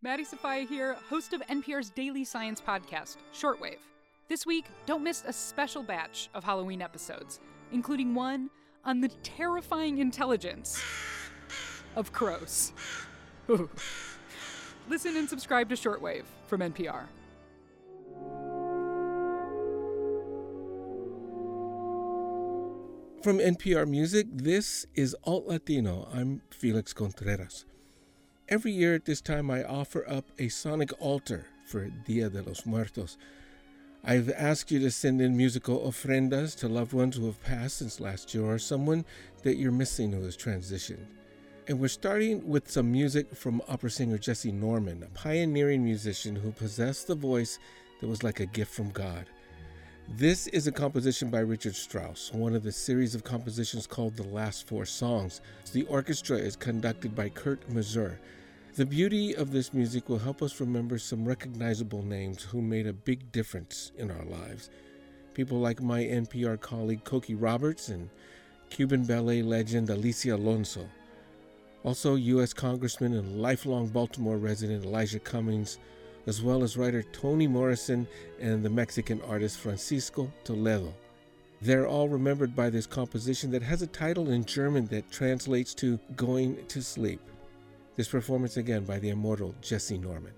Maddie Sofia here, host of NPR's daily science podcast, Shortwave. This week, don't miss a special batch of Halloween episodes, including one on the terrifying intelligence of crows. Listen and subscribe to Shortwave from NPR. From NPR Music, this is Alt Latino. I'm Felix Contreras. Every year at this time, I offer up a sonic altar for Dia de los Muertos. I've asked you to send in musical ofrendas to loved ones who have passed since last year or someone that you're missing who has transitioned. And we're starting with some music from opera singer Jessye Norman, a pioneering musician who possessed the voice that was like a gift from God. This is a composition by Richard Strauss, one of the series of compositions called The Last Four Songs. The orchestra is conducted by Kurt Masur. The beauty of this music will help us remember some recognizable names who made a big difference in our lives. People like my NPR colleague Cokie Roberts and Cuban ballet legend Alicia Alonso. Also, U.S. Congressman and lifelong Baltimore resident Elijah Cummings as well as writer Toni Morrison and the Mexican artist Francisco Toledo. They're all remembered by this composition that has a title in German that translates to Going to Sleep. This performance again by the immortal Jessye Norman.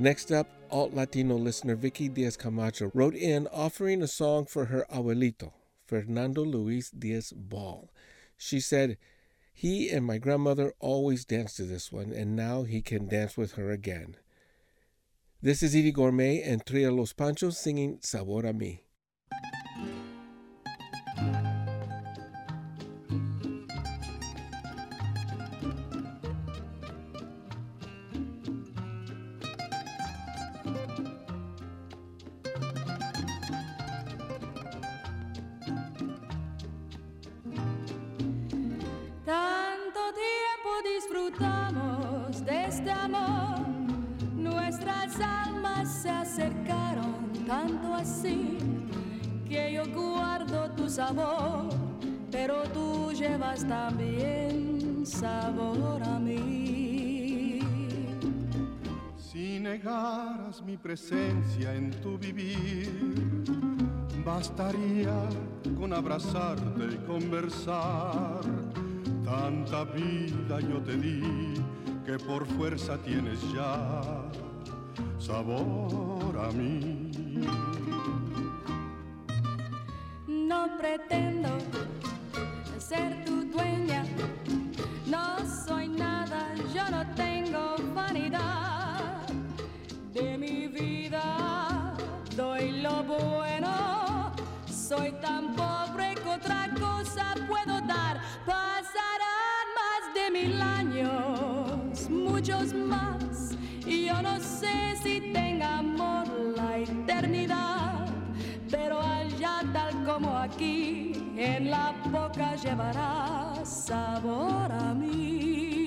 Next up, alt Latino listener Vicky Diaz Camacho wrote in offering a song for her abuelito, Fernando Luis Diaz Ball. She said, He and my grandmother always danced to this one, and now he can dance with her again. This is Eydie Gormé and Trio Los Panchos singing Sabor a Mi. Nuestras almas se acercaron tanto así que yo guardo tu sabor, pero tú llevas también sabor a mí. Si negaras mi presencia en tu vivir, bastaría con abrazarte y conversar. Tanta vida yo te di que por fuerza tienes ya sabor a mí. no pretendo ser tu dueña. No soy nada, yo no tengo vanidad de mi vida. Doy lo bueno, soy tan pobre más, y yo no sé si tenga amor la eternidad. Pero allá tal como aquí, en la boca llevará sabor a mí.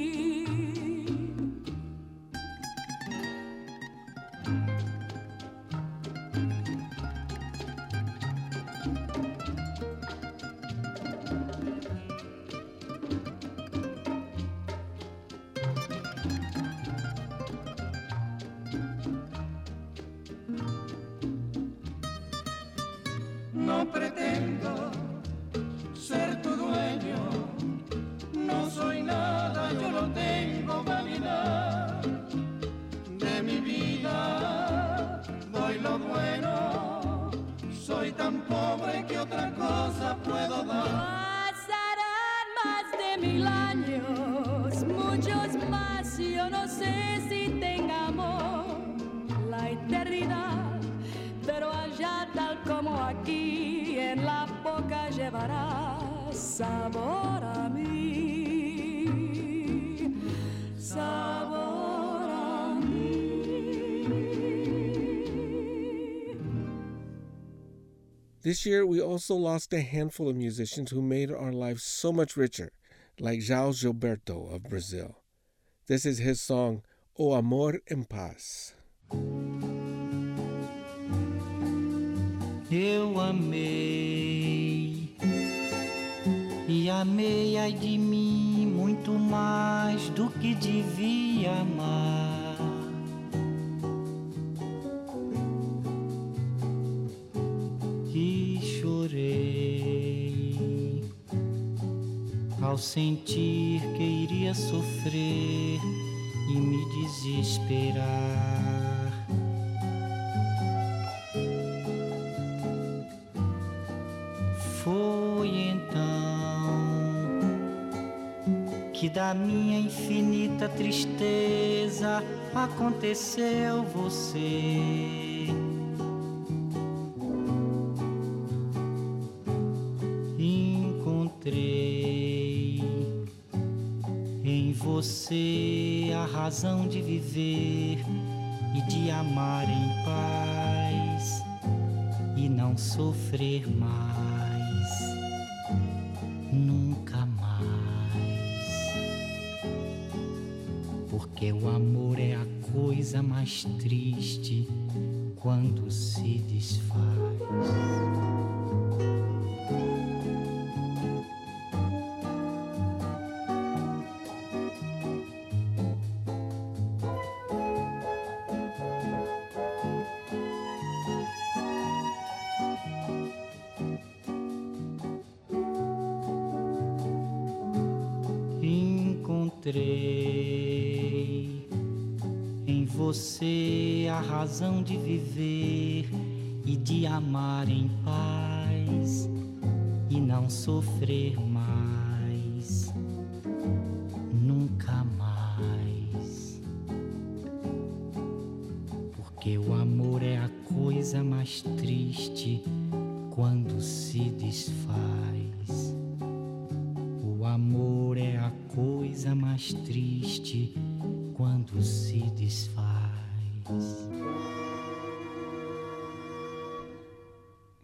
This year, we also lost a handful of musicians who made our lives so much richer, like João Gilberto of Brazil. This is his song, O Amor em Paz. Eu amei e amei ai de mim muito mais do que devia amar. Ao sentir que iria sofrer e me desesperar. Foi então que da minha infinita tristeza aconteceu você. Você a razão de viver e de amar em paz e não sofrer mais, nunca mais. Porque o amor é a coisa mais triste quando se desfaz. Encontrei em você a razão de viver e de amar em paz e não sofrer mais, nunca mais. Porque o amor é a coisa mais triste quando se desfaz.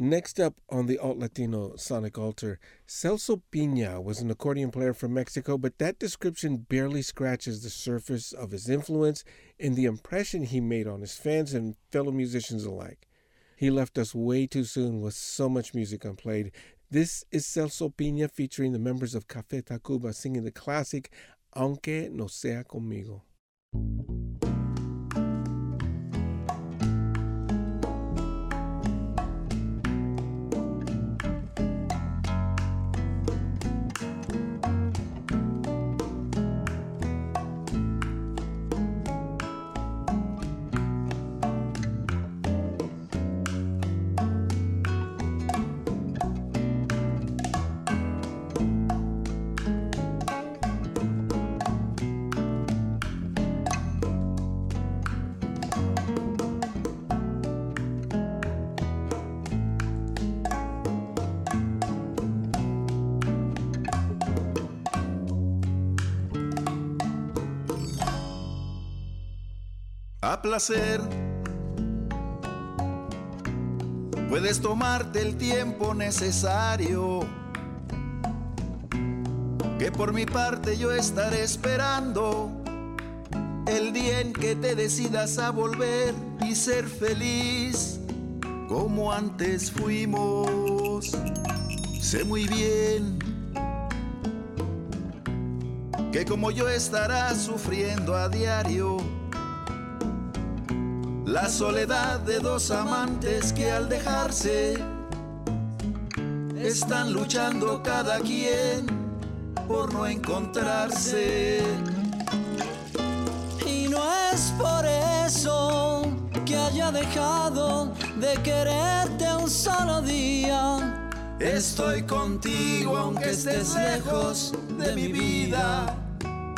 Next up on the Alt Latino Sonic Altar, Celso Piña was an accordion player from Mexico, but that description barely scratches the surface of his influence and the impression he made on his fans and fellow musicians alike. He left us way too soon with so much music unplayed. This is Celso Piña featuring the members of Café Tacuba singing the classic Aunque no sea conmigo. A placer. Puedes tomarte el tiempo necesario, que por mi parte yo estaré esperando el día en que te decidas a volver y ser feliz como antes fuimos. Sé muy bien que como yo estarás sufriendo a diario la soledad de dos amantes que al dejarse están luchando cada quien por no encontrarse. Y no es por eso que haya dejado de quererte un solo día. Estoy contigo aunque estés lejos de mi vida,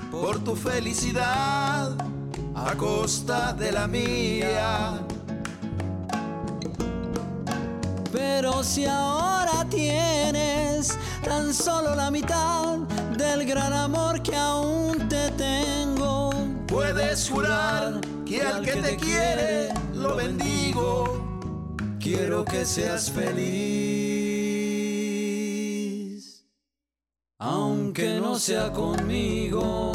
por tu felicidad a costa de la mía. Pero si ahora tienes tan solo la mitad del gran amor que aún te tengo, puedes jurar que al que te quiere lo bendigo. Quiero que seas feliz, aunque no sea conmigo.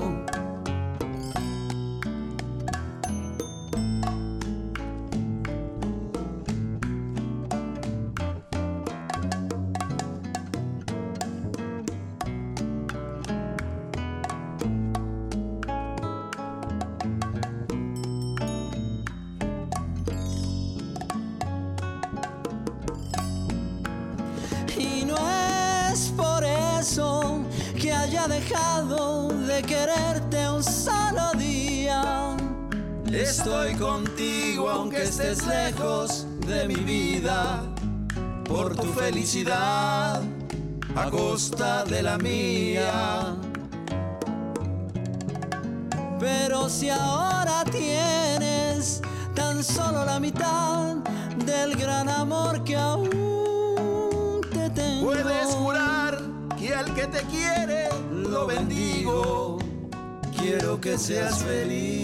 Dejado de quererte un solo día. Estoy contigo aunque estés lejos de mi vida, por tu felicidad a costa de la mía. Pero si ahora tienes tan solo la mitad del gran amor que aún te tengo, Puedes jurar que al que te quiere lo bendigo. Quiero que seas feliz,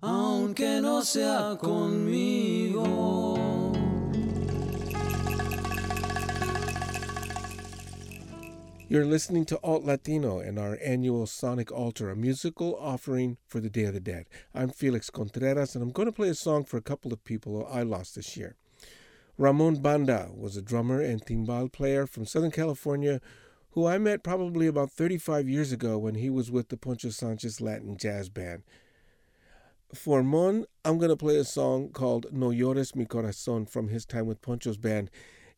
aunque no sea conmigo. You're listening to Alt Latino and our annual Sonic Altar, a musical offering for the Day of the Dead. I'm Felix Contreras, and I'm going to play a song for a couple of people I lost this year. Ramon Banda was a drummer and timbal player from Southern California who I met probably about 35 years ago when he was with the Poncho Sanchez Latin Jazz Band. For Mon, I'm going to play a song called No Llores Mi Corazón from his time with Poncho's band.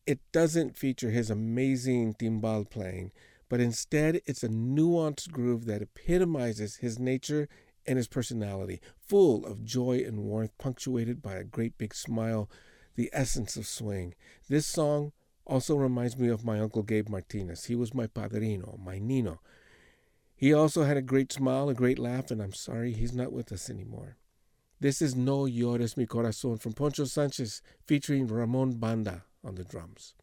It doesn't feature his amazing timbal playing, but instead it's a nuanced groove that epitomizes his nature and his personality, full of joy and warmth, punctuated by a great big smile, the essence of swing. This song also reminds me of my uncle Gabe Martinez. He was my padrino, my Nino. He also had a great smile, a great laugh, and I'm sorry he's not with us anymore. This is No Llores Mi Corazón from Poncho Sanchez featuring Ramon Banda on the drums.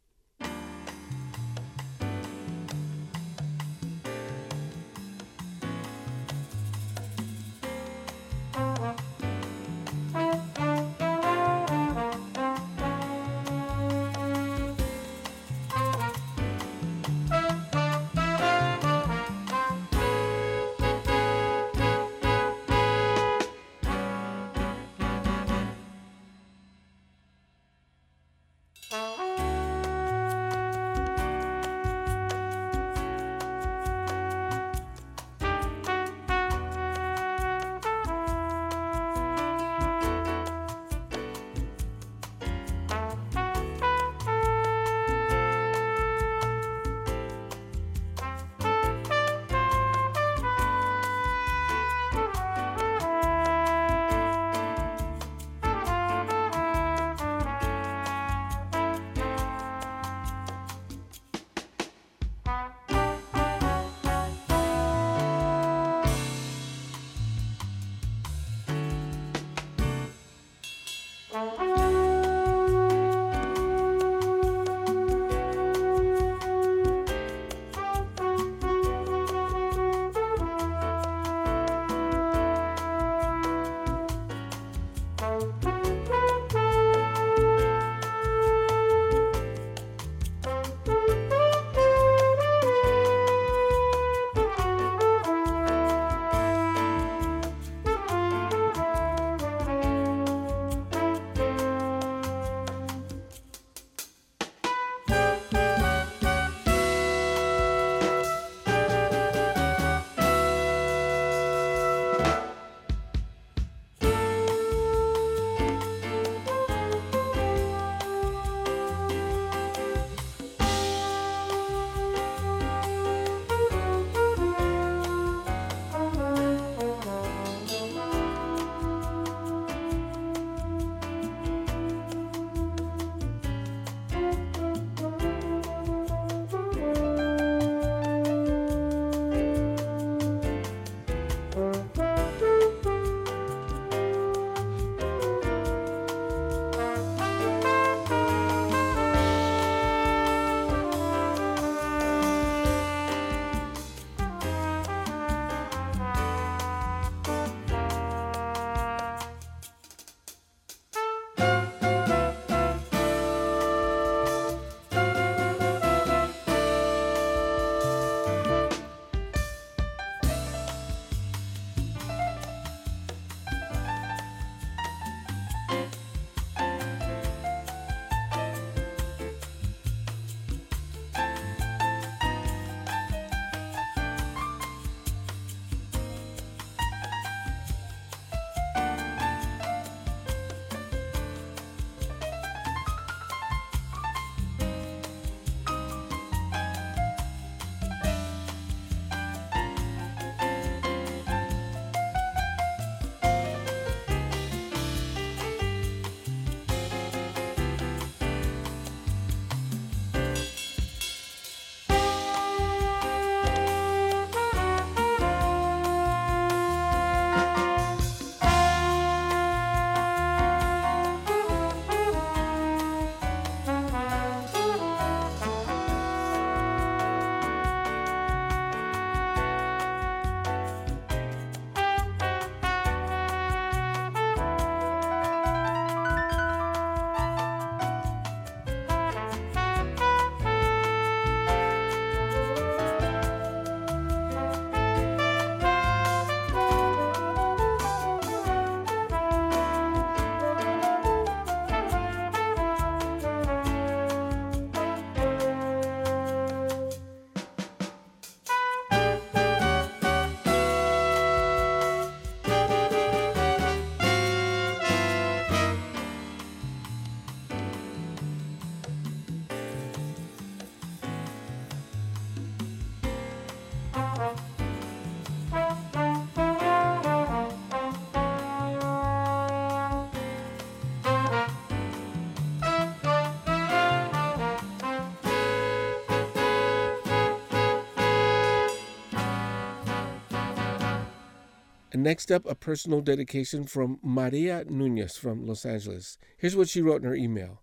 Next up, a personal dedication from Maria Nunez from Los Angeles. Here's what she wrote in her email.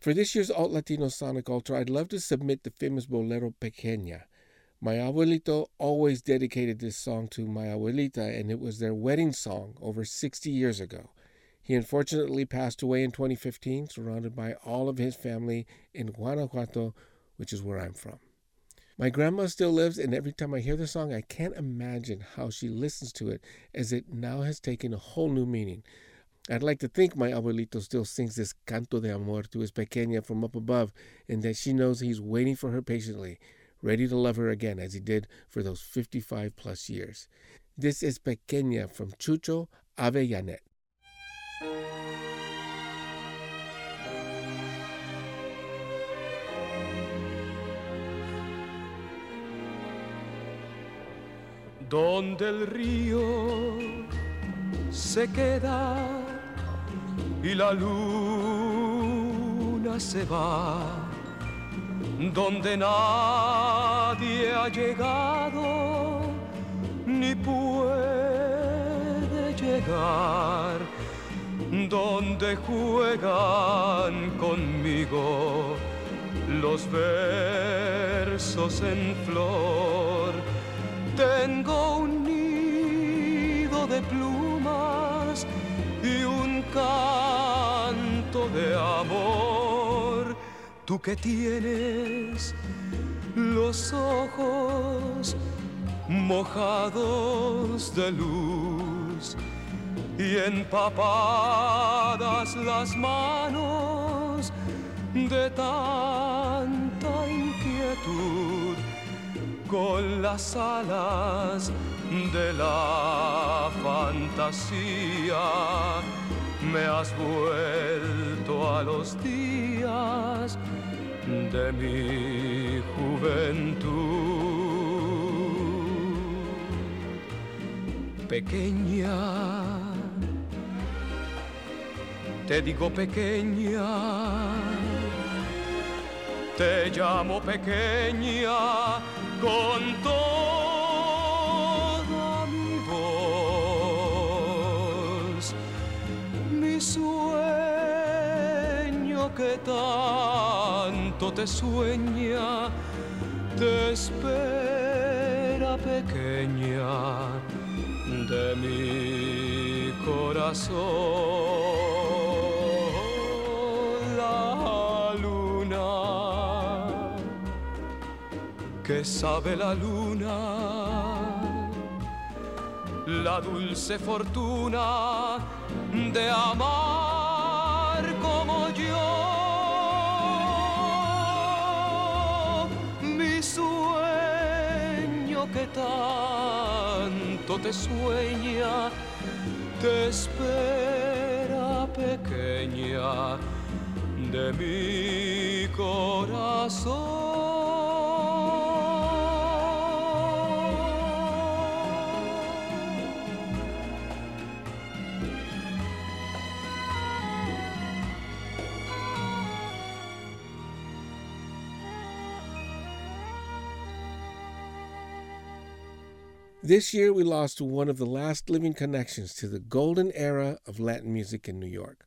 For this year's Alt Latino Sonic Altar, I'd love to submit the famous bolero Pequeña. My abuelito always dedicated this song to my abuelita, and it was their wedding song over 60 years ago. He unfortunately passed away in 2015, surrounded by all of his family in Guanajuato, which is where I'm from. My grandma still lives, and every time I hear the song, I can't imagine how she listens to it, as it now has taken a whole new meaning. I'd like to think my abuelito still sings this canto de amor to his pequeña from up above, and that she knows he's waiting for her patiently, ready to love her again as he did for those 55 plus years. This is Pequeña from Chucho Avellanet. Donde el río se queda y la luna se va, donde nadie ha llegado ni puede llegar, donde juegan conmigo los versos en flor tengo un nido de plumas y un canto de amor. Tú que tienes los ojos mojados de luz y empapadas las manos de tanta inquietud con las alas de la fantasía me has vuelto a los días de mi juventud. Pequeña, te digo pequeña te llamo pequeña con toda mi voz. Mi sueño que tanto te sueña, te espera pequeña de mi corazón. Que sabe la luna, la dulce fortuna de amar como yo. Mi sueño que tanto te sueña, te espera pequeña de mi corazón. This year, we lost one of the last living connections to the golden era of Latin music in New York.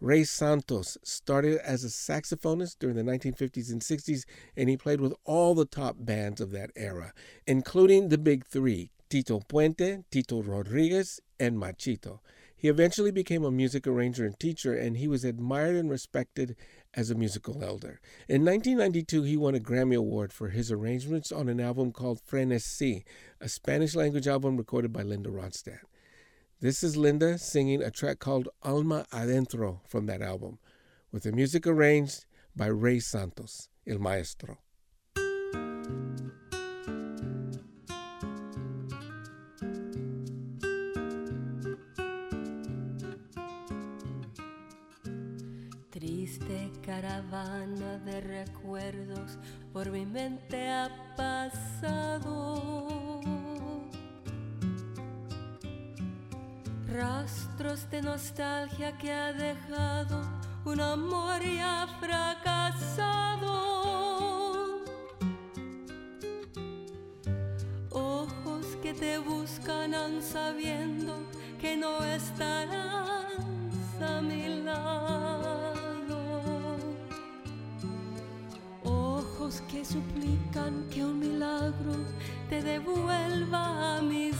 Ray Santos started as a saxophonist during the 1950s and 60s, and he played with all the top bands of that era, including the big three Tito Puente, Tito Rodriguez, and Machito. He eventually became a music arranger and teacher, and he was admired and respected as a musical elder. In 1992, he won a Grammy Award for his arrangements on an album called Frenesí, a Spanish language album recorded by Linda Ronstadt. This is Linda singing a track called Alma Adentro from that album, with the music arranged by Ray Santos, El Maestro. De recuerdos por mi mente ha pasado. Rastros de nostalgia que ha dejado un amor ya fracasado. Ojos que te te buscan sabiendo que no estarás a mi lado. Que suplican que un milagro te devuelva a mis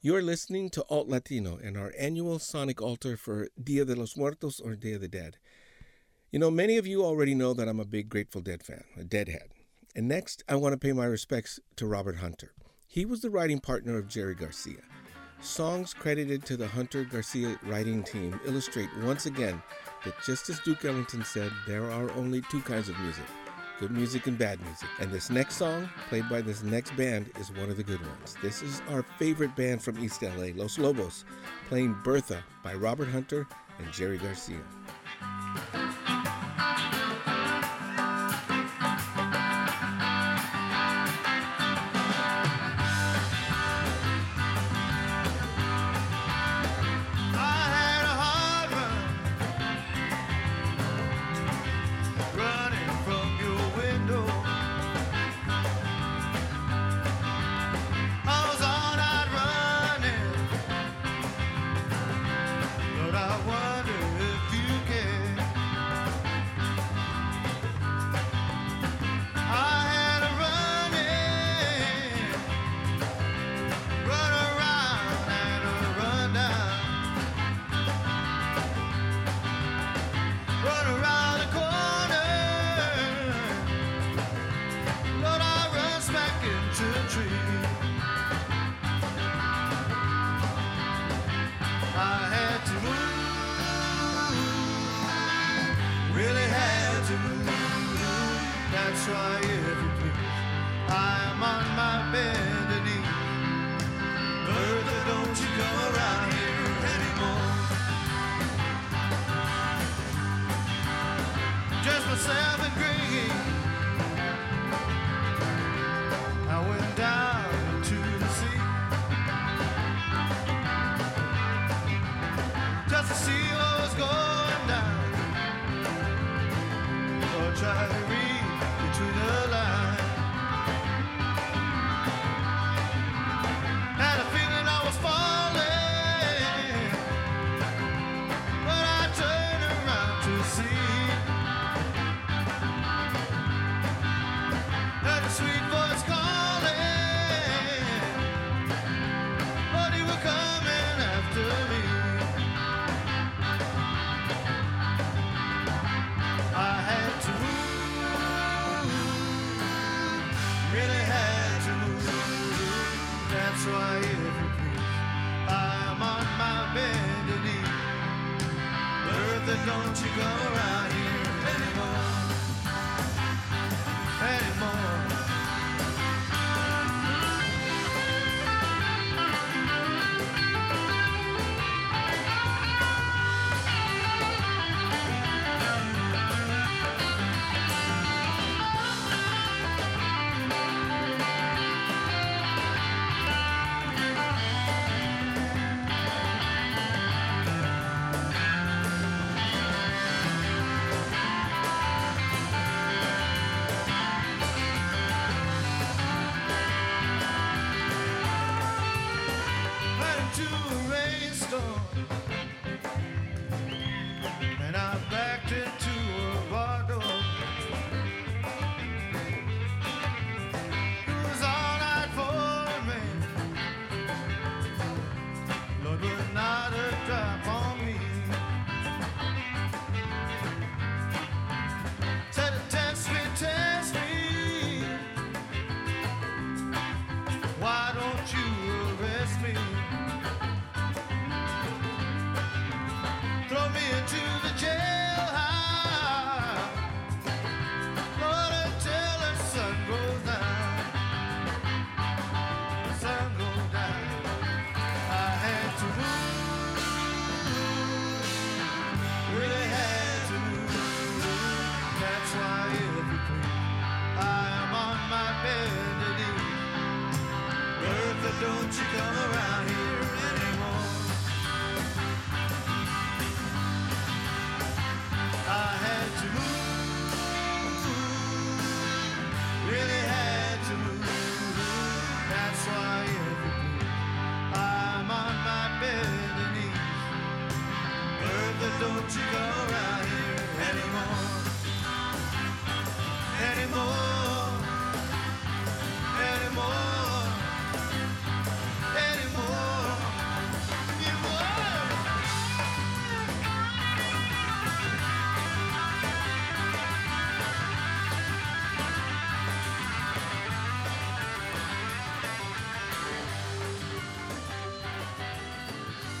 You're listening to Alt Latino and our annual Sonic Altar for Dia de los Muertos or Day of the Dead. You know, many of you already know that I'm a big Grateful Dead fan, a Deadhead. And next, I want to pay my respects to Robert Hunter. He was the writing partner of Jerry Garcia. Songs credited to the Hunter Garcia writing team illustrate once again that just as Duke Ellington said, there are only two kinds of music good music and bad music. And this next song, played by this next band, is one of the good ones. This is our favorite band from East LA, Los Lobos, playing Bertha by Robert Hunter and Jerry Garcia. Just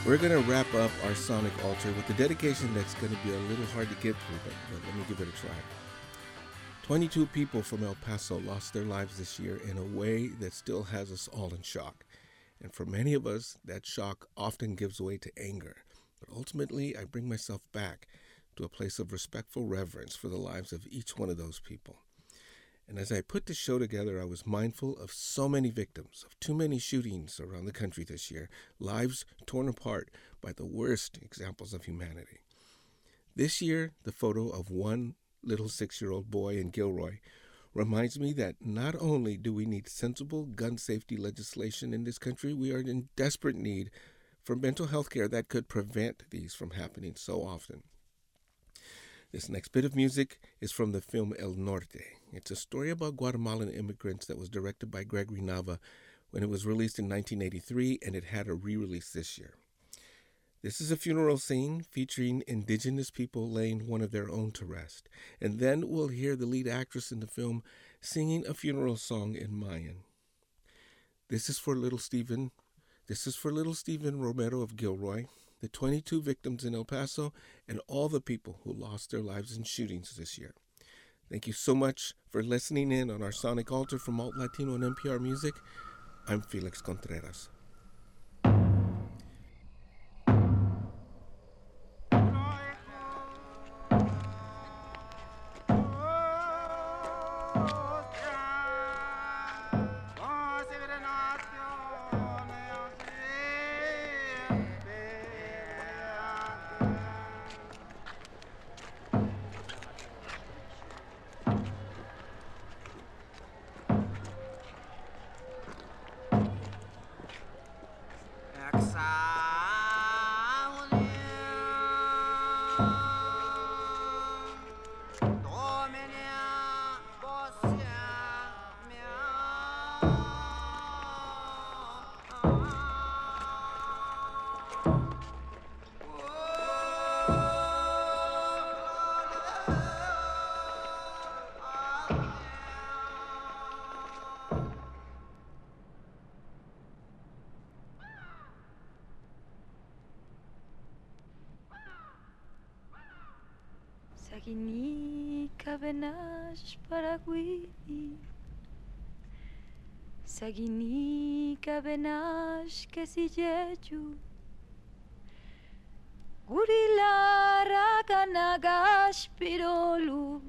We're going to wrap up our Sonic Altar with a dedication that's going to be a little hard to get through, but, but let me give it a try. 22 people from El Paso lost their lives this year in a way that still has us all in shock. And for many of us, that shock often gives way to anger. But ultimately, I bring myself back to a place of respectful reverence for the lives of each one of those people. And as I put the show together, I was mindful of so many victims, of too many shootings around the country this year, lives torn apart by the worst examples of humanity. This year, the photo of one little six year old boy in Gilroy reminds me that not only do we need sensible gun safety legislation in this country, we are in desperate need for mental health care that could prevent these from happening so often. This next bit of music is from the film El Norte. It's a story about Guatemalan immigrants that was directed by Gregory Nava when it was released in 1983 and it had a re release this year. This is a funeral scene featuring indigenous people laying one of their own to rest. And then we'll hear the lead actress in the film singing a funeral song in Mayan. This is for little Stephen. This is for little Stephen Romero of Gilroy, the 22 victims in El Paso, and all the people who lost their lives in shootings this year. Thank you so much for listening in on our Sonic Altar from Alt Latino and NPR Music. I'm Felix Contreras. Saguinica, Benages, Paraguai. Saguinica, que Casijejo. Gurila rakanagash pirolu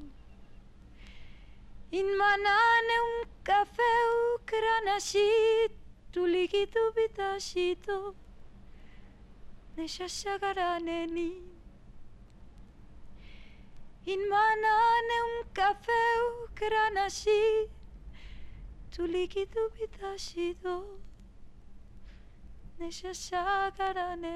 In manane un café ukranashit Tulikitu bitashito In manane un café ukranashit Tulikitu bitashito Neshashagarane